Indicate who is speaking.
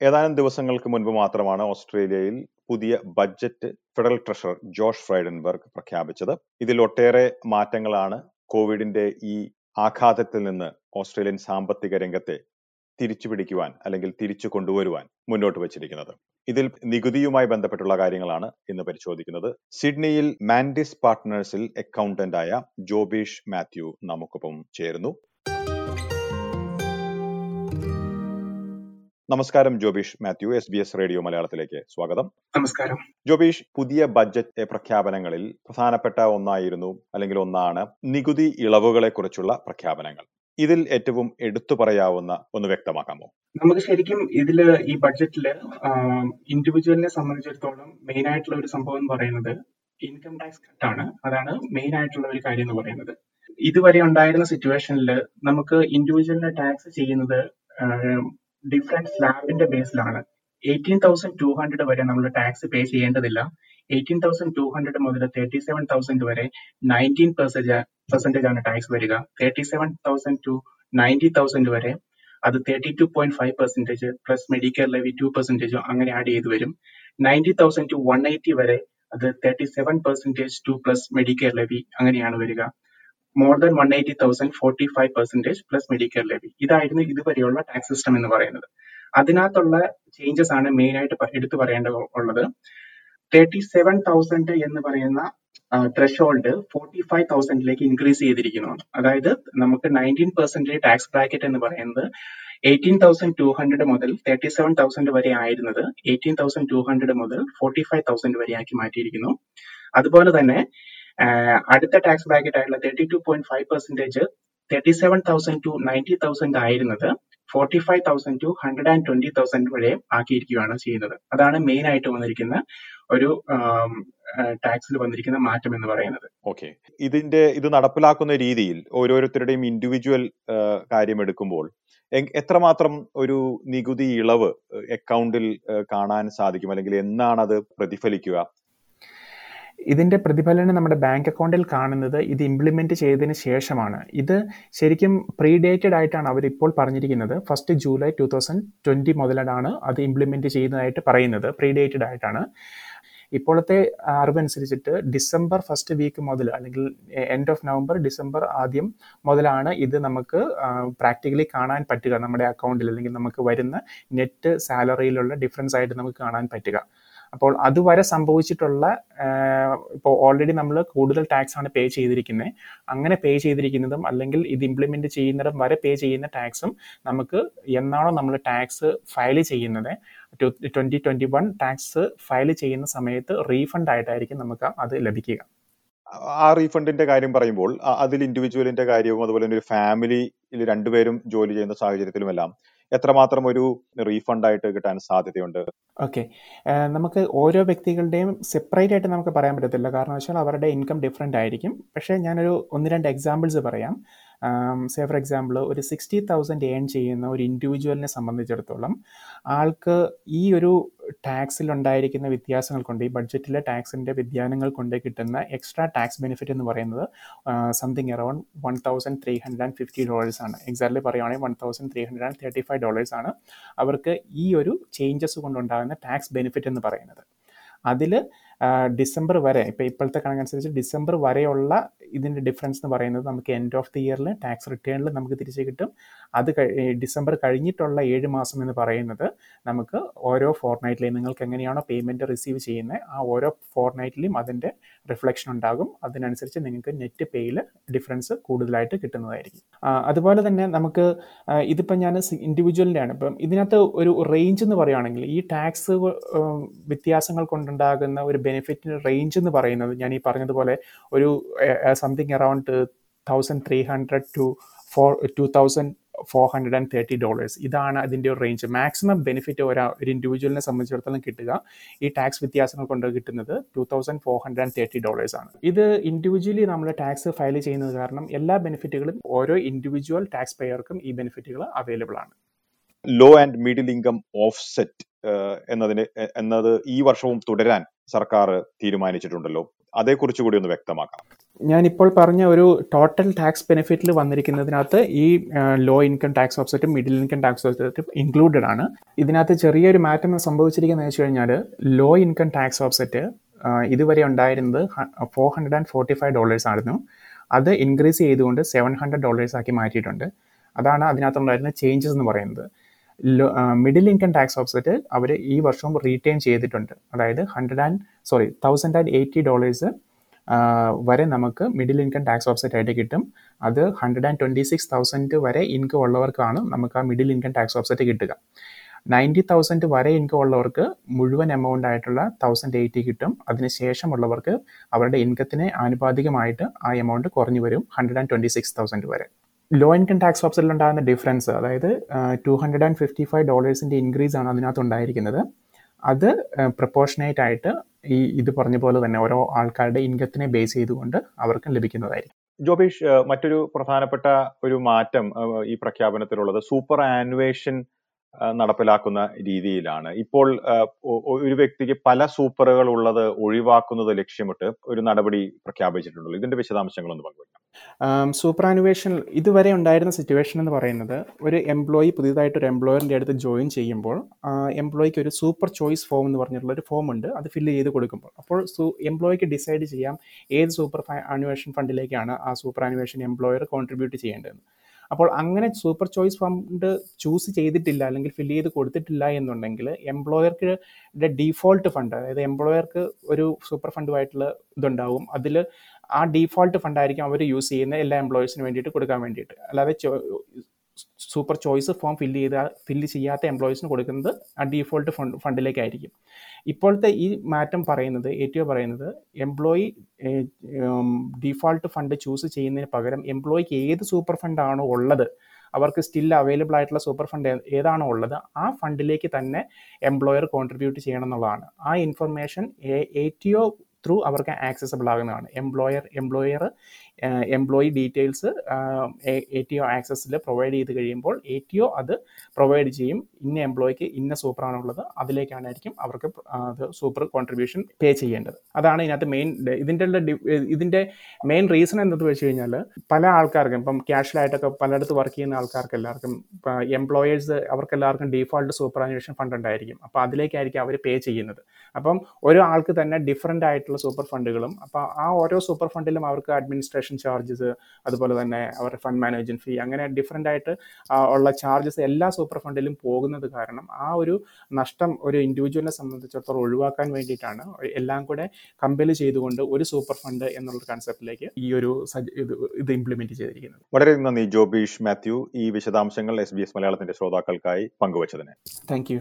Speaker 1: ഏതാനും ദിവസങ്ങൾക്ക് മുൻപ് മാത്രമാണ് ഓസ്ട്രേലിയയിൽ പുതിയ budget federal treasurer Josh Frydenberg പ്രഖ്യാപിച്ചത്. ഇതിൽ ഒട്ടേറെ മാറ്റങ്ങളാണ് കോവിഡിന്റെ ഈ ആഘാതത്തിൽ നിന്ന് ഓസ്ട്രേലിയൻ സാമ്പത്തിക രംഗത്തെ തിരിച്ചുപിടിക്കുവാൻ അല്ലെങ്കിൽ തിരിച്ചു കൊണ്ടുവരുവാൻ മുന്നോട്ട് വച്ചിരിക്കുന്നത്. ഇതിൽ നികുതിയുമായി ബന്ധപ്പെട്ടുള്ള കാര്യങ്ങളാണ് ഇന്ന് പരിശോധിക്കുന്നത്. സിഡ്നിയിൽ മാൻഡിസ് പാർട്ട്നേഴ്സിൽ അക്കൗണ്ടന്റായ ജോബീഷ് മാത്യു നമുക്കൊപ്പം ചേരുന്നു. നമസ്കാരം Jobish Mathew S B S radio മലയാളത്തിലേക്ക് സ്വാഗതം.
Speaker 2: നമസ്കാരം.
Speaker 1: ജോബീഷ് പുതിയ ബജറ്റ് പ്രഖ്യാപനങ്ങളിൽ പ്രധാനപ്പെട്ട ഒന്നായിരുന്നു അല്ലെങ്കിൽ ഒന്നാണ് നികുതി ഇളവുകളെ കുറിച്ചുള്ള പ്രഖ്യാപനങ്ങൾ. ഇതിൽ ഏറ്റവും എടുത്തു പറയാവുന്ന ഒന്ന് വ്യക്തമാക്കാമോ?
Speaker 2: നമുക്ക് ശരിക്കും ഇതിൽ ഈ ബഡ്ജറ്റിൽ ഇൻഡിവിജ്വലിനെ സംബന്ധിച്ചിടത്തോളം മെയിൻ ആയിട്ടുള്ള ഒരു സംഭവം എന്ന് പറയുന്നത് ഇൻകം ടാക്സ് കട്ടാണ് അതാണ് മെയിൻ ആയിട്ടുള്ള ഒരു കാര്യം എന്ന് പറയുന്നത്. ഇതുവരെ ഉണ്ടായിരുന്ന സിറ്റുവേഷനിൽ നമുക്ക് ഇൻഡിവിജ്വലിനെ ടാക്സ് ചെയ്യുന്നത് ഡിഫറെന്റ് സ്ലാബിന്റെ ബേസിലാണ് എയ്റ്റീൻ തൗസൻഡ് ടു ഹൺഡ്രഡ് വരെ നമ്മൾ ടാക്സ് പേ ചെയ്യേണ്ടതില്ല. എയ്റ്റീൻ തൗസൻഡ് ടു ഹൺഡ്രഡ് മുതൽ തേർട്ടി സെവൻ തൗസൻഡ് വരെ നയന്റീൻ പെർസെന്റേജ് ആണ് ടാക്സ് വരിക. Thirty seven thousand to ninety thousand വരെ അത് thirty two point five percentage plus medical levy two പെർസെന്റേജും അങ്ങനെ ആഡ് ചെയ്ത് വരും. Ninety thousand to one eighty വരെ അത് thirty seven percentage two plus medical levy അങ്ങനെയാണ് വരിക. More than one eighty thousand forty five percentage plus medical levy ഇതായിരുന്നു ഇതുവരെയുള്ള tax system എന്ന് പറയുന്നത്. അതിനകത്തുള്ള ചേഞ്ചസ് ആണ് മെയിൻ ആയിട്ട് എടുത്തു പറയേണ്ട ഉള്ളത്. തേർട്ടി സെവൻ തൗസൻഡ് എന്ന് പറയുന്ന ത്രഷോൾഡ് ഫോർട്ടി ഫൈവ് തൗസൻഡിലേക്ക് ഇൻക്രീസ് ചെയ്തിരിക്കുന്നു അതായത് നമുക്ക് നയന്റീൻ പെർസെന്റേജ് ടാക്സ് ബ്രാക്കറ്റ് എന്ന് പറയുന്നത് എയ്റ്റീൻ തൗസൻഡ് ടു ഹൺഡ്രഡ് മുതൽ തേർട്ടി സെവൻ തൗസൻഡ് വരെ ആയിരുന്നത് എയ്റ്റീൻ തൗസൻഡ് ടു ഹൺഡ്രഡ് മുതൽ ഫോർട്ടി ഫൈവ് തൗസൻഡ് വരെ ആക്കി മാറ്റിയിരിക്കുന്നു. അതുപോലെ തന്നെ അടുത്ത ടാക്സ് ബ്രാക്കറ്റ് ആയിട്ടുള്ള thirty two point five percentage thirty seven thousand to ninety thousand ആയിരുന്നത് forty five thousand to hundred and twenty thousand വരെ ആക്കിയിരിക്കുകയാണ് ചെയ്യുന്നത്. അതാണ് മെയിൻ ആയിട്ട് വന്നിരിക്കുന്ന ഒരു ടാക്സിൽ വന്നിരിക്കുന്ന മാറ്റം എന്ന് പറയുന്നത്.
Speaker 1: ഓക്കെ. ഇതിന്റെ ഇത് നടപ്പിലാക്കുന്ന രീതിയിൽ ഓരോരുത്തരുടെയും ഇൻഡിവിജ്വൽ കാര്യം എടുക്കുമ്പോൾ എത്രമാത്രം ഒരു നികുതി ഇളവ് അക്കൗണ്ടിൽ കാണാൻ സാധിക്കും? അല്ലെങ്കിൽ എന്നാണ് അത് പ്രതിഫലിക്കുക?
Speaker 3: ഇതിന്റെ പ്രതിഫലനം നമ്മുടെ ബാങ്ക് അക്കൗണ്ടിൽ കാണുന്നത് ഇത് ഇംപ്ലിമെന്റ് ചെയ്തതിന് ശേഷമാണ്. ഇത് ശരിക്കും പ്രീഡേറ്റഡ് ആയിട്ടാണ് അവരിപ്പോൾ പറഞ്ഞിരിക്കുന്നത്. First July two thousand twenty മുതലാണ് അത് ഇംപ്ലിമെന്റ് ചെയ്യുന്നതായിട്ട് പറയുന്നത്. പ്രീഡേറ്റഡ് ആയിട്ടാണ്. ഇപ്പോഴത്തെ അറിവനുസരിച്ചിട്ട് ഡിസംബർ ഫസ്റ്റ് വീക്ക് മുതൽ അല്ലെങ്കിൽ എൻഡ് ഓഫ് നവംബർ ഡിസംബർ ആദ്യം മുതലാണ് ഇത് നമുക്ക് പ്രാക്ടിക്കലി കാണാൻ പറ്റുക. നമ്മുടെ അക്കൗണ്ടിൽ അല്ലെങ്കിൽ നമുക്ക് വരുന്ന നെറ്റ് സാലറിയിലുള്ള ഡിഫറൻസ് ആയിട്ട് നമുക്ക് കാണാൻ പറ്റുക. അപ്പോൾ അതുവരെ സംഭവിച്ചിട്ടുള്ള ഇപ്പോൾ ഓൾറെഡി നമ്മൾ കൂടുതൽ ടാക്സ് ആണ് പേ ചെയ്തിരിക്കുന്നത് അങ്ങനെ പേ ചെയ്തിരിക്കുന്നതും അല്ലെങ്കിൽ ഇത് ഇംപ്ലിമെന്റ് ചെയ്യുന്നിടം വരെ പേ ചെയ്യുന്ന ടാക്സും നമുക്ക് എന്നാണോ നമ്മൾ ടാക്സ് ഫയൽ ചെയ്യുന്നത്. Twenty twenty one tax file ചെയ്യുന്ന സമയത്ത് റീഫണ്ട് ആയിട്ടായിരിക്കും നമുക്ക് അത് ലഭിക്കുക.
Speaker 1: ആ റീഫണ്ടിന്റെ കാര്യം പറയുമ്പോൾ അതിൽ ഇൻഡിവിജ്വലിന്റെ കാര്യവും അതുപോലെ തന്നെ ഒരു ഫാമിലിയിൽ രണ്ടുപേരും ജോലി ചെയ്യുന്ന സാഹചര്യത്തിലുമെല്ലാം എത്രമാത്രം ഒരു റീഫണ്ട് ആയിട്ട് കിട്ടാൻ സാധ്യതയുണ്ട്?
Speaker 3: ഓക്കെ. നമുക്ക് ഓരോ വ്യക്തികളുടെയും സെപ്പറേറ്റ് ആയിട്ട് നമുക്ക് പറയാൻ പറ്റത്തില്ല. കാരണം വെച്ചാൽ അവരുടെ ഇൻകം ഡിഫറെന്റ് ആയിരിക്കും. പക്ഷേ ഞാനൊരു ഒന്ന് രണ്ട് എക്സാമ്പിൾസ് പറയാം. സേ ഫോർ എക്സാമ്പിൾ ഒരു സിക്സ്റ്റി തൗസൻഡ് ഏൺ ചെയ്യുന്ന ഒരു ഇൻഡിവിജ്വലിനെ സംബന്ധിച്ചിടത്തോളം ആൾക്ക് ഈ ഒരു ടാക്സിൽ ഉണ്ടായിരിക്കുന്ന വ്യത്യാസങ്ങൾ കൊണ്ട് ഈ ബഡ്ജറ്റിലെ ടാക്സിന്റെ വ്യതിയാനങ്ങൾ കൊണ്ട് കിട്ടുന്ന എക്സ്ട്രാ ടാക്സ് ബെനിഫിറ്റ് എന്ന് പറയുന്നത് something around one thousand three hundred and fifty dollars ആണ്. എക്സാക്ട്ലി പറയുകയാണെങ്കിൽ one thousand three hundred and thirty five dollars ആണ് അവർക്ക് ഈ ഒരു ചേഞ്ചസ് കൊണ്ടുണ്ടാകുന്ന ടാക്സ് ബെനിഫിറ്റ് എന്ന് പറയുന്നത്. അതിൽ ഡിസംബർ വരെ ഇപ്പോൾ ഇപ്പോഴത്തെ കണക്കനുസരിച്ച് ഡിസംബർ വരെയുള്ള ഇതിന്റെ ഡിഫറൻസ് എന്ന് പറയുന്നത് നമുക്ക് എൻഡ് ഓഫ് ദി ഇയറിൽ ടാക്സ് റിട്ടേണിൽ നമുക്ക് തിരിച്ച് കിട്ടും. അത് ഡിസംബർ കഴിഞ്ഞിട്ടുള്ള ഏഴ് മാസം എന്ന് പറയുന്നത് നമുക്ക് ഓരോ ഫോർ നൈറ്റിലെയും നിങ്ങൾക്ക് എങ്ങനെയാണോ പേയ്മെന്റ് റിസീവ് ചെയ്യുന്നത് ആ ഓരോ ഫോർ നൈറ്റിലും അതിന്റെ റിഫ്ലക്ഷൻ ഉണ്ടാകും. അതിനനുസരിച്ച് നിങ്ങൾക്ക് നെറ്റ് പേയിൽ ഡിഫറൻസ് കൂടുതലായിട്ട് കിട്ടുന്നതായിരിക്കും. അതുപോലെ തന്നെ നമുക്ക് ഇതിപ്പോൾ ഞാൻ ഇൻഡിവിജ്വലിന്റെയാണ് ഇപ്പം ഇതിനകത്ത് ഒരു റേഞ്ച് എന്ന് പറയുകയാണെങ്കിൽ ഈ ടാക്സ് വ്യത്യാസങ്ങൾ കൊണ്ടുണ്ടാകുന്ന ഒരു ബെനിഫിറ്റിന് റേഞ്ച് എന്ന് പറയുന്നത് ഞാൻ ഈ പറഞ്ഞതുപോലെ ഒരു something around thousand three hundred to four two thousand four hundred and thirty dollars ഇതാണ് അതിന്റെ ഒരു റേഞ്ച് മാക്സിമം ബെനിഫിറ്റ് ഒരാ ഒരു ഇൻഡിവിജ്വലിനെ സംബന്ധിച്ചിടത്തോളം കിട്ടുക. ഈ ടാക്സ് വ്യത്യാസങ്ങൾ കൊണ്ട് കിട്ടുന്നത് two thousand four hundred and thirty dollars ആണ്. ഇത് ഇൻഡിവിജ്വലി നമ്മൾ ടാക്സ് ഫയൽ ചെയ്യുന്നത് കാരണം എല്ലാ ബെനിഫിറ്റുകളും ഓരോ ഇൻഡിവിജ്വൽ ടാക്സ് പേയർക്കും ഈ ബെനിഫിറ്റുകൾ അവൈലബിൾ ആണ്.
Speaker 1: Low and middle income offset എന്നതിന് എന്നത് ഈ വർഷവും തുടരാൻ സർക്കാർ തീരുമാനിച്ചിട്ടുണ്ടല്ലോ. അതേക്കുറിച്ച് കൂടി ഒന്ന് വ്യക്തമാക്കാം.
Speaker 3: ഞാനിപ്പോൾ പറഞ്ഞ ഒരു ടോട്ടൽ ടാക്സ് ബെനിഫിറ്റിൽ വന്നിരിക്കുന്നതിനകത്ത് ഈ ലോ ഇൻകം ടാക്സ് ഓഫ്സെറ്റും മിഡിൽ ഇൻകം ടാക്സ് ഓഫ്സെറ്റും ഇൻക്ലൂഡഡ് ആണ്. ഇതിനകത്ത് ചെറിയൊരു മാറ്റം സംഭവിച്ചിരിക്കുന്നത് വെച്ച് കഴിഞ്ഞാൽ ലോ ഇൻകം ടാക്സ് ഓഫ്സെറ്റ് ഇതുവരെ ഉണ്ടായിരുന്നത് four hundred and forty five dollars ആയിരുന്നു. അത് ഇൻക്രീസ് ചെയ്തുകൊണ്ട് സെവൻ ഹൺഡ്രഡ് ഡോളേഴ്സ് ആക്കി മാറ്റിയിട്ടുണ്ട്. അതാണ് അതിനകത്തുണ്ടായിരുന്ന ചേഞ്ചസ് എന്ന് പറയുന്നത്. മിഡിൽ ഇൻകം ടാക്സ് ഓഫ്സെറ്റ് അവർ ഈ വർഷവും റീറ്റെയിൻ ചെയ്തിട്ടുണ്ട്. അതായത് hundred and sorry thousand and eighty dollars വരെ നമുക്ക് മിഡിൽ ഇൻകം ടാക്സ് ഓഫ്സെറ്റ് ആയിട്ട് കിട്ടും. അത് hundred and twenty six thousand വരെ ഇൻകം ഉള്ളവർക്കാണ് നമുക്ക് ആ മിഡിൽ ഇൻകം ടാക്സ് ഓഫ്സെറ്റ് കിട്ടുക. നയന്റി തൗസൻഡ് വരെ ഇൻകം ഉള്ളവർക്ക് മുഴുവൻ എമൗണ്ട് ആയിട്ടുള്ള തൗസൻഡ് എയ്റ്റി കിട്ടും. അതിനുശേഷമുള്ളവർക്ക് അവരുടെ ഇൻകത്തിന് ആനുപാതികമായിട്ട് ആ എമൗണ്ട് കുറഞ്ഞു വരും hundred and twenty six thousand വരെ. ലോ ഇൻകം ടാക്സ് ഓപ്ഷനിൽ ഉണ്ടാകുന്ന ഡിഫറൻസ് അതായത് two hundred and fifty five ഡോളേഴ്സിന്റെ increase ആണ് അതിനകത്ത് ഉണ്ടായിരിക്കുന്നത്. അത് പ്രപ്പോർഷനേറ്റ് ആയിട്ട് ഈ ഇത് പറഞ്ഞ പോലെ തന്നെ ഓരോ ആൾക്കാരുടെ ഇൻകത്തിനെ ബേസ് ചെയ്തുകൊണ്ട് അവർക്കും ലഭിക്കുന്നതായിരിക്കും.
Speaker 1: ജോബീഷ് മറ്റൊരു പ്രധാനപ്പെട്ട ഒരു മാറ്റം ഈ പ്രഖ്യാപനത്തിലുള്ളത് സൂപ്പർ ആനുവേഷൻ നടപ്പിലാക്കുന്ന രീതിയിലാണ്. ഇപ്പോൾ ഒരു വ്യക്തിക്ക് പല സൂപ്പറുകൾ ഉള്ളത് ഒഴിവാക്കുന്നത് ലക്ഷ്യമിട്ട് ഒരു നടപടി പ്രഖ്യാപിച്ചിട്ടുണ്ടല്ലോ. ഇതിന്റെ വിശദാംശങ്ങൾ ഒന്ന് പങ്കുവയ്ക്കാം
Speaker 3: സൂപ്പർ അനുവേഷൻ ഇതുവരെ ഉണ്ടായിരുന്ന സിറ്റുവേഷൻ എന്ന് പറയുന്നത് ഒരു എംപ്ലോയി പുതിയതായിട്ട് ഒരു എംപ്ലോയറിന്റെ അടുത്ത് ജോയിൻ ചെയ്യുമ്പോൾ എംപ്ലോയിക്ക് ഒരു സൂപ്പർ ചോയ്സ് ഫോം എന്ന് പറഞ്ഞിട്ടുള്ള ഒരു ഫോം ഉണ്ട് അത് ഫില്ല് ചെയ്ത് കൊടുക്കുമ്പോൾ. അപ്പോൾ എംപ്ലോയിക്ക് ഡിസൈഡ് ചെയ്യാം ഏത് സൂപ്പർ ആനുവേഷൻ ഫണ്ടിലേക്കാണ് ആ സൂപ്പർ ആനുവേഷൻ എംപ്ലോയർ കോൺട്രിബ്യൂട്ട് ചെയ്യേണ്ടതെന്ന്. അപ്പോൾ അങ്ങനെ സൂപ്പർ ചോയ്സ് ഫണ്ട് ചൂസ് ചെയ്തിട്ടില്ല അല്ലെങ്കിൽ ഫില്ല് ചെയ്ത് കൊടുത്തിട്ടില്ല എന്നുണ്ടെങ്കിൽ എംപ്ലോയർക്ക് ഡീഫോൾട്ട് ഫണ്ട് അതായത് എംപ്ലോയർക്ക് ഒരു സൂപ്പർ ഫണ്ടുമായിട്ടുള്ള ഇതുണ്ടാവും. അതിൽ ആ ഡീഫോൾട്ട് ഫണ്ടായിരിക്കും അവർ യൂസ് ചെയ്യുന്ന എല്ലാ എംപ്ലോയീസിന് വേണ്ടിയിട്ട് കൊടുക്കാൻ വേണ്ടിയിട്ട്. അല്ലാതെ സൂപ്പർ ചോയ്സ് ഫോം ഫില്ല് ചെയ്ത ഫില്ല് ചെയ്യാത്ത എംപ്ലോയീസിന് കൊടുക്കുന്നത് ആ ഡീഫോൾട്ട് ഫണ്ട് ഫണ്ടിലേക്കായിരിക്കും. ഇപ്പോഴത്തെ ഈ മാറ്റം പറയുന്നത് ഒ പറയുന്നത് എംപ്ലോയി ഡീഫോൾട്ട് ഫണ്ട് ചൂസ് ചെയ്യുന്നതിന് പകരം എംപ്ലോയിക്ക് ഏത് സൂപ്പർ ഫണ്ടാണോ ഉള്ളത് അവർക്ക് സ്റ്റിൽ അവൈലബിൾ ആയിട്ടുള്ള സൂപ്പർ ഫണ്ട് ഏതാണോ ഉള്ളത് ആ ഫണ്ടിലേക്ക് തന്നെ എംപ്ലോയർ കോൺട്രിബ്യൂട്ട് ചെയ്യണം എന്നുള്ളതാണ്. ആ information A T O through അവർക്ക് accessible ആകുന്നതാണ്. Employer employer employee details A T O ആക്സസിൽ provide ചെയ്ത് കഴിയുമ്പോൾ എ ടി ഒ അത് പ്രൊവൈഡ് ചെയ്യും. ഇന്ന എംപ്ലോയിക്ക് ഇന്ന സൂപ്പറാണുള്ളത് അതിലേക്കാണായിരിക്കും അവർക്ക് അത് സൂപ്പർ കോൺട്രിബ്യൂഷൻ പേ ചെയ്യേണ്ടത്. അതാണ് ഇതിനകത്ത് മെയിൻ ഇതിന്റെ ഇതിന്റെ മെയിൻ റീസൺ എന്തെന്ന് വെച്ച് കഴിഞ്ഞാൽ പല ആൾക്കാർക്കും ഇപ്പം ക്യാഷ്വലായിട്ടൊക്കെ പലയിടത്ത് വർക്ക് ചെയ്യുന്ന ആൾക്കാർക്ക് എല്ലാവർക്കും എംപ്ലോയേഴ്സ് അവർക്ക് എല്ലാവർക്കും ഡീഫോൾട്ട് സൂപ്പർ അന്വേഷൺ ഫണ്ട് ഉണ്ടായിരിക്കും. അപ്പോൾ അതിലേക്കായിരിക്കും അവർ പേ ചെയ്യുന്നത്. അപ്പം ആൾക്ക് തന്നെ ഡിഫറെന്റ് ആയിട്ടുള്ള സൂപ്പർ ഫണ്ടുകളും അപ്പോൾ ആ ഓരോ സൂപ്പർ ഫണ്ടിലും അവർക്ക് അഡ്മിനിസ്ട്രേഷൻ ചാർജസ് അതുപോലെ തന്നെ അവരുടെ ഫണ്ട് മാനേജ്മെന്റ് ഫീ അങ്ങനെ ഡിഫറെന്റ് ആയിട്ട് ഉള്ള ചാർജസ് എല്ലാ സൂപ്പർ ഫണ്ടിലും പോകുന്നത് കാരണം ആ ഒരു നഷ്ടം ഒരു ഇൻഡിവിജ്വലിനെ സംബന്ധിച്ചിടത്തോളം ഒഴിവാക്കാൻ വേണ്ടിയിട്ടാണ് എല്ലാം കൂടെ കമ്പയർ ചെയ്തുകൊണ്ട് ഒരു സൂപ്പർ ഫണ്ട് എന്നുള്ള കൺസെപ്റ്റിലേക്ക് ഈ ഒരു ഇത് ഇംപ്ലിമെന്റ് ചെയ്തിരിക്കുന്നത്.
Speaker 1: വളരെ നന്ദി ജോബീഷ് മാത്യു. ഈ വിശദാംശങ്ങൾ എസ് ബി എസ് മലയാളത്തിന്റെ ശ്രോതാക്കൾക്കായി പങ്കുവച്ചതിന്.
Speaker 3: താങ്ക്